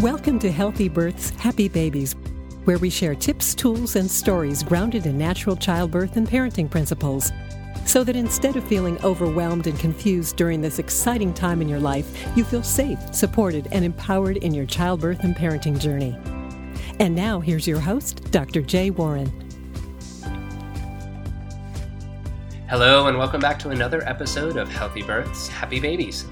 Welcome to Healthy Births, Happy Babies, where we share tips, tools, and stories grounded in natural childbirth and parenting principles. So that instead of feeling overwhelmed and confused during this exciting time in your life, you feel safe, supported, and empowered in your childbirth and parenting journey. And now, here's your host, Dr. Jay Warren. Hello, and welcome back to another episode of Healthy Births, Happy Babies.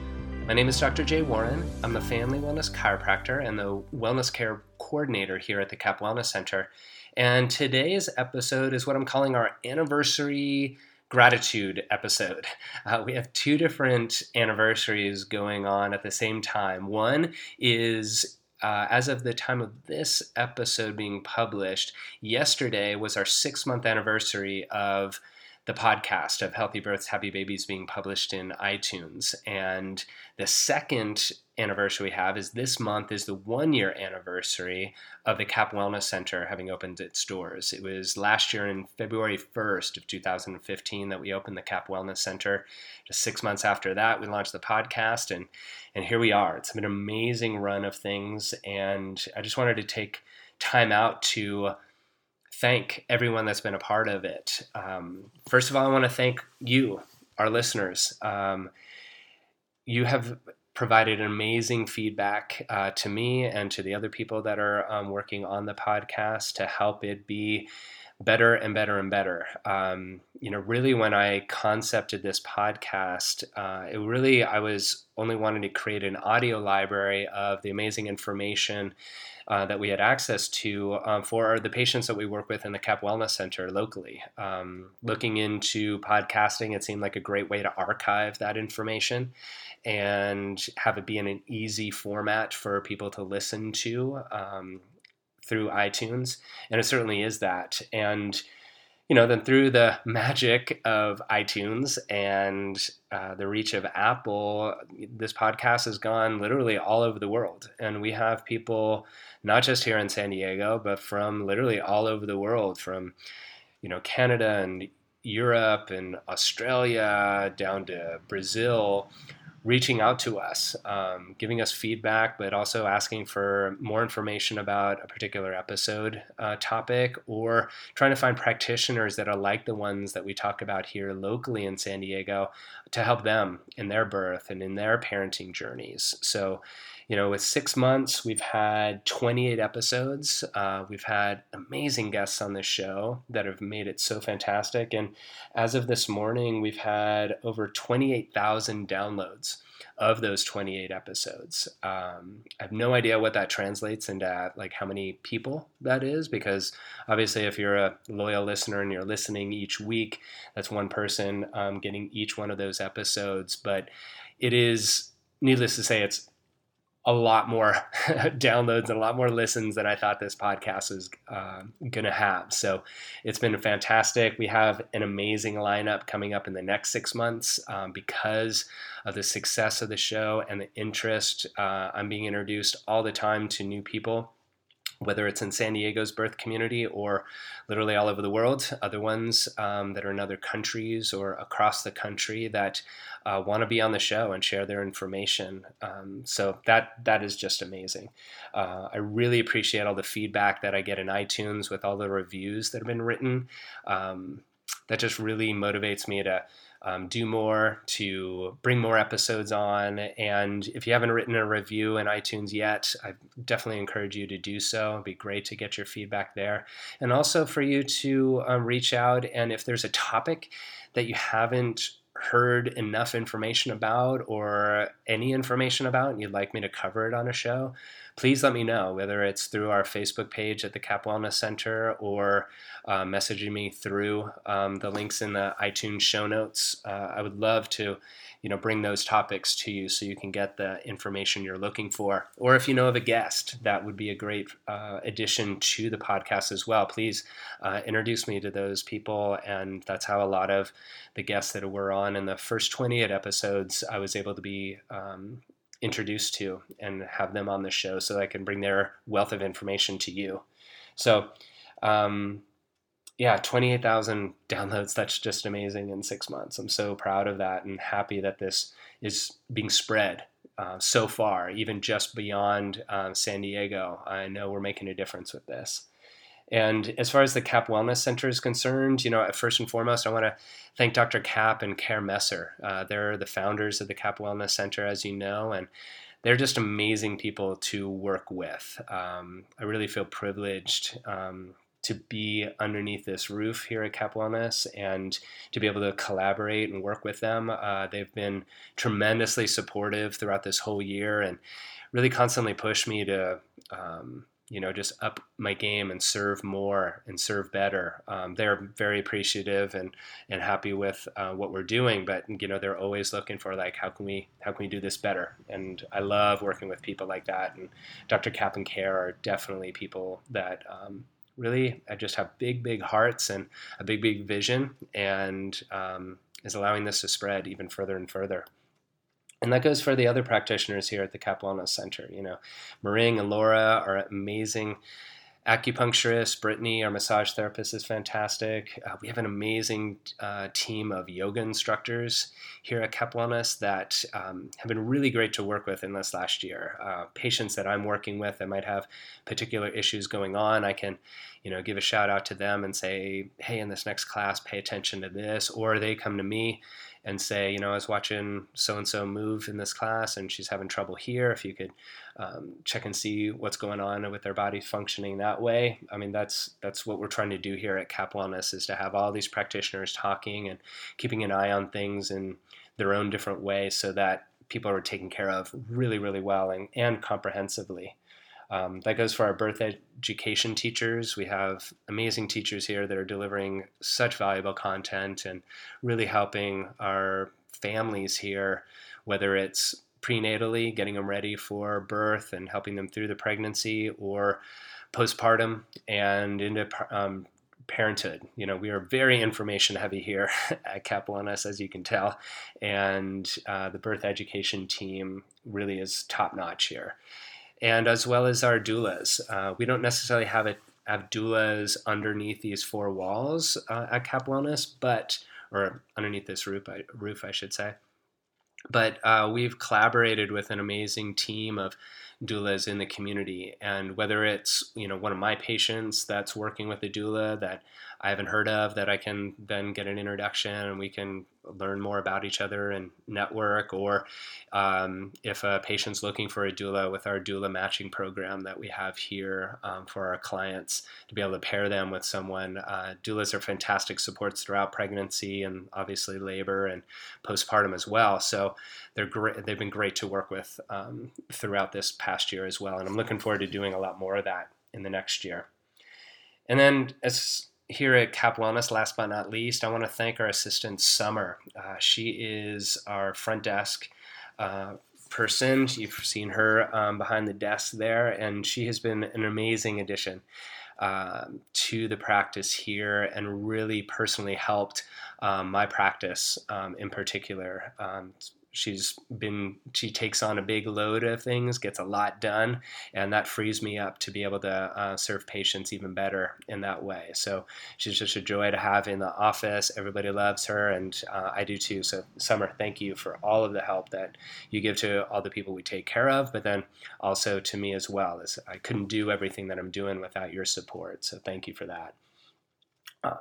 My name is Dr. Jay Warren. I'm the family wellness chiropractor and the wellness care coordinator here at the CAP Wellness Center. And today's episode is what I'm calling our anniversary gratitude episode. Uh, we have two different anniversaries going on at the same time. One is uh, as of the time of this episode being published, yesterday was our six month anniversary of the podcast of Healthy Births, Happy Babies being published in iTunes. And the second anniversary we have is this month is the one year anniversary of the CAP Wellness Center having opened its doors. It was last year in February 1st of 2015 that we opened the CAP Wellness Center. Just six months after that, we launched the podcast, and and here we are. It's been an amazing run of things, and I just wanted to take time out to thank everyone that's been a part of it. Um, first of all, I want to thank you, our listeners. Um, you have provided amazing feedback uh, to me and to the other people that are um, working on the podcast to help it be better and better and better. Um, you know, really, when I concepted this podcast, uh, it really I was only wanting to create an audio library of the amazing information uh, that we had access to um, for the patients that we work with in the CAP Wellness Center locally. Um, looking into podcasting, it seemed like a great way to archive that information and have it be in an easy format for people to listen to um, through iTunes. And it certainly is that. And you know, then through the magic of iTunes and uh, the reach of Apple, this podcast has gone literally all over the world. And we have people not just here in San Diego, but from literally all over the world, from, you know, Canada and Europe and Australia down to Brazil, reaching out to us, um, giving us feedback, but also asking for more information about a particular episode uh, topic, or trying to find practitioners that are like the ones that we talk about here locally in San Diego to help them in their birth and in their parenting journeys. So, you know, with six months, we've had 28 episodes. Uh, we've had amazing guests on this show that have made it so fantastic. And as of this morning, we've had over 28,000 downloads of those 28 episodes. Um, I have no idea what that translates into, like how many people that is, because obviously, if you're a loyal listener and you're listening each week, that's one person um, getting each one of those episodes. But it is, needless to say, it's a lot more downloads and a lot more listens than I thought this podcast was uh, going to have. So it's been fantastic. We have an amazing lineup coming up in the next six months um, because of the success of the show and the interest. Uh, I'm being introduced all the time to new people whether it's in San Diego's birth community or literally all over the world, other ones um, that are in other countries or across the country that uh, want to be on the show and share their information. Um, so that that is just amazing. Uh, I really appreciate all the feedback that I get in iTunes with all the reviews that have been written. Um, that just really motivates me to um, do more, to bring more episodes on. And if you haven't written a review in iTunes yet, I definitely encourage you to do so. It'd be great to get your feedback there. And also for you to um, reach out and if there's a topic that you haven't heard enough information about or any information about and you'd like me to cover it on a show, please let me know, whether it's through our Facebook page at the CAP Wellness Center or uh, messaging me through um, the links in the iTunes show notes. Uh, I would love to, you know, bring those topics to you so you can get the information you're looking for. Or if you know of a guest, that would be a great uh, addition to the podcast as well. Please uh, introduce me to those people, and that's how a lot of the guests that were on in the first 28 episodes, I was able to be um, introduced to and have them on the show so I can bring their wealth of information to you. So, um, yeah, 28,000 downloads. That's just amazing in six months. I'm so proud of that and happy that this is being spread uh, so far, even just beyond uh, San Diego. I know we're making a difference with this. And as far as the CAP Wellness Center is concerned, you know, first and foremost, I want to thank Dr. Cap and Care Messer. Uh, they're the founders of the CAP Wellness Center, as you know, and they're just amazing people to work with. Um, I really feel privileged um, to be underneath this roof here at Cap Wellness and to be able to collaborate and work with them. Uh, they've been tremendously supportive throughout this whole year and really constantly push me to um, you know, just up my game and serve more and serve better. Um, they're very appreciative and and happy with uh, what we're doing, but you know, they're always looking for like, how can we how can we do this better? And I love working with people like that. And Dr. Cap and Care are definitely people that. Um, really, I just have big, big hearts and a big, big vision, and um, is allowing this to spread even further and further. And that goes for the other practitioners here at the Cap Wellness Center. You know, Maring and Laura are amazing acupuncturists. Brittany, our massage therapist, is fantastic. Uh, we have an amazing uh, team of yoga instructors here at Cap Wellness that um, have been really great to work with in this last year. Uh, patients that I'm working with that might have particular issues going on, I can, you know, give a shout out to them and say, hey, in this next class, pay attention to this, or they come to me and say, you know, I was watching so and so move in this class and she's having trouble here. If you could um, check and see what's going on with their body functioning that way. I mean, that's that's what we're trying to do here at Cap Wellness is to have all these practitioners talking and keeping an eye on things in their own different way so that people are taken care of really, really well and, and comprehensively. Um, that goes for our birth education teachers. We have amazing teachers here that are delivering such valuable content and really helping our families here, whether it's prenatally, getting them ready for birth and helping them through the pregnancy, or postpartum and into um, parenthood. You know, we are very information heavy here at Cap as you can tell, and uh, the birth education team really is top notch here and as well as our doulas. Uh, we don't necessarily have it have doulas underneath these four walls uh, at Cap Wellness, but or underneath this roof, I, roof I should say. But uh, we've collaborated with an amazing team of doulas in the community, and whether it's you know one of my patients that's working with a doula that I haven't heard of, that I can then get an introduction and we can learn more about each other and network, or um, if a patient's looking for a doula with our doula matching program that we have here um, for our clients to be able to pair them with someone. Uh, doulas are fantastic supports throughout pregnancy and obviously labor and postpartum as well. So they're great. They've been great to work with um, throughout this past year as well, and I'm looking forward to doing a lot more of that in the next year. And then as here at Cap Wellness, last but not least, I want to thank our assistant Summer. Uh, she is our front desk uh, person. You've seen her um, behind the desk there, and she has been an amazing addition uh, to the practice here and really personally helped um, my practice um, in particular. Um, she's been she takes on a big load of things gets a lot done and that frees me up to be able to uh, serve patients even better in that way. So she's just a joy to have in the office. Everybody loves her and uh, i do too. So summer thank you for all of the help that you give to all the people we take care of but then also to me as well as i couldn't do everything that i'm doing without your support. So thank you for that. Uh,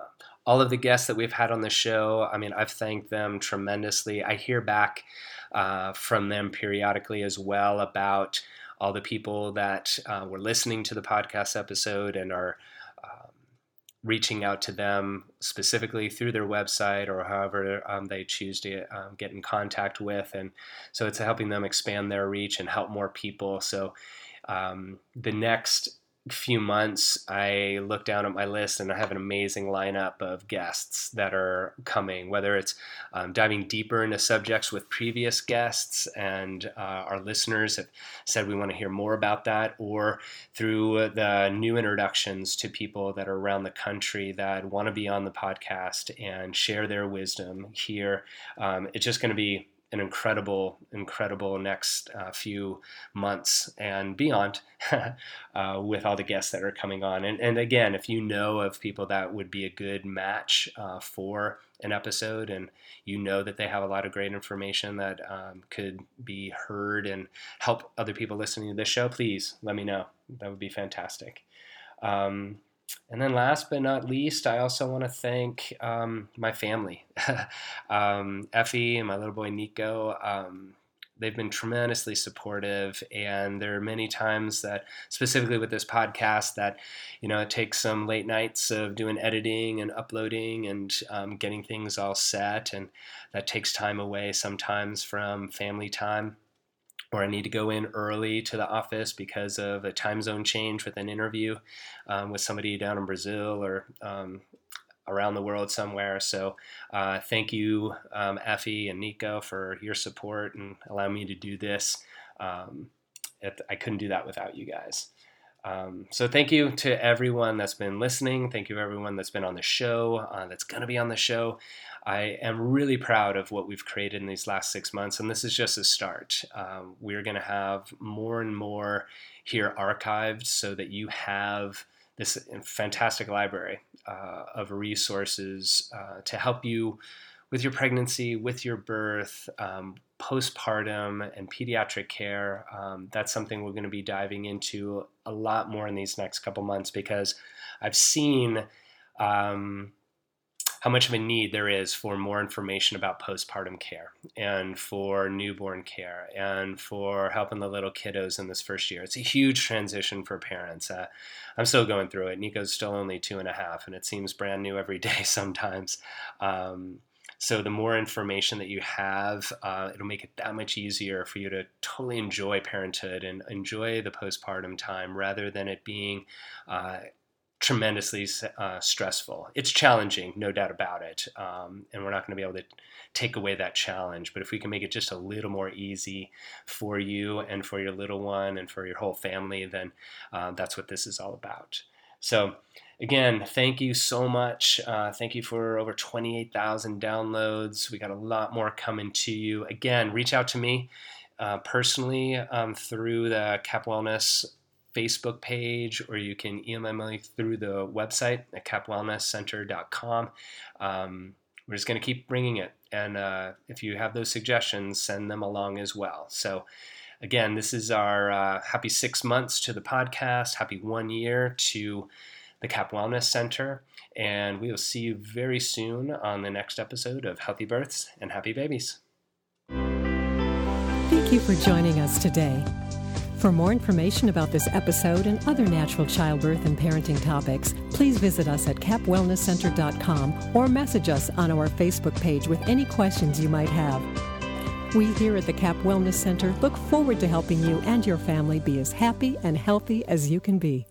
all of the guests that we've had on the show, I mean, I've thanked them tremendously. I hear back uh, from them periodically as well about all the people that uh, were listening to the podcast episode and are um, reaching out to them specifically through their website or however um, they choose to um, get in contact with. And so it's helping them expand their reach and help more people. So um, the next few months, I look down at my list and I have an amazing lineup of guests that are coming, whether it's um, diving deeper into subjects with previous guests, and uh, our listeners have said we want to hear more about that, or through the new introductions to people that are around the country that want to be on the podcast and share their wisdom here. Um, it's just going to be an incredible, incredible next uh, few months and beyond uh, with all the guests that are coming on. And, and again, if you know of people that would be a good match uh, for an episode and you know that they have a lot of great information that um, could be heard and help other people listening to this show, please let me know. That would be fantastic. Um, and then last but not least, I also want to thank um, my family, um, Effie and my little boy Nico. Um, they've been tremendously supportive and there are many times that specifically with this podcast that you know it takes some late nights of doing editing and uploading and um, getting things all set and that takes time away sometimes from family time or I need to go in early to the office because of a time zone change with an interview um, with somebody down in Brazil or um, around the world somewhere. So uh, thank you, um, Effie and Nico, for your support and allowing me to do this. Um, it, I couldn't do that without you guys. Um, so thank you to everyone that's been listening. Thank you everyone that's been on the show, uh, that's going to be on the show. I am really proud of what we've created in these last six months, and this is just a start. Um, we're going to have more and more here archived so that you have this fantastic library uh, of resources uh, to help you with your pregnancy, with your birth, um, postpartum, and pediatric care. Um, that's something we're going to be diving into a lot more in these next couple months because I've seen um, how much of a need there is for more information about postpartum care and for newborn care and for helping the little kiddos in this first year. It's a huge transition for parents. Uh, I'm still going through it. Nico's still only two and a half, and it seems brand new every day sometimes. Um, so the more information that you have, uh, it'll make it that much easier for you to totally enjoy parenthood and enjoy the postpartum time rather than it being uh, tremendously uh, stressful. It's challenging, no doubt about it, um, and we're not going to be able to take away that challenge. But if we can make it just a little more easy for you and for your little one and for your whole family, then uh, that's what this is all about. So, again, thank you so much. Uh, thank you for over 28,000 downloads. We got a lot more coming to you. Again, reach out to me. Uh, personally um, through the Cap Wellness Facebook page, or you can email me through the website at capwellnesscenter.com. Um, we're just going to keep bringing it. And uh, if you have those suggestions, send them along as well. So, again, this is our uh, happy six months to the podcast, happy one year to the Cap Wellness Center. And we will see you very soon on the next episode of Healthy Births and Happy Babies. Thank you for joining us today. For more information about this episode and other natural childbirth and parenting topics, please visit us at capwellnesscenter.com or message us on our Facebook page with any questions you might have. We here at the Cap Wellness Center look forward to helping you and your family be as happy and healthy as you can be.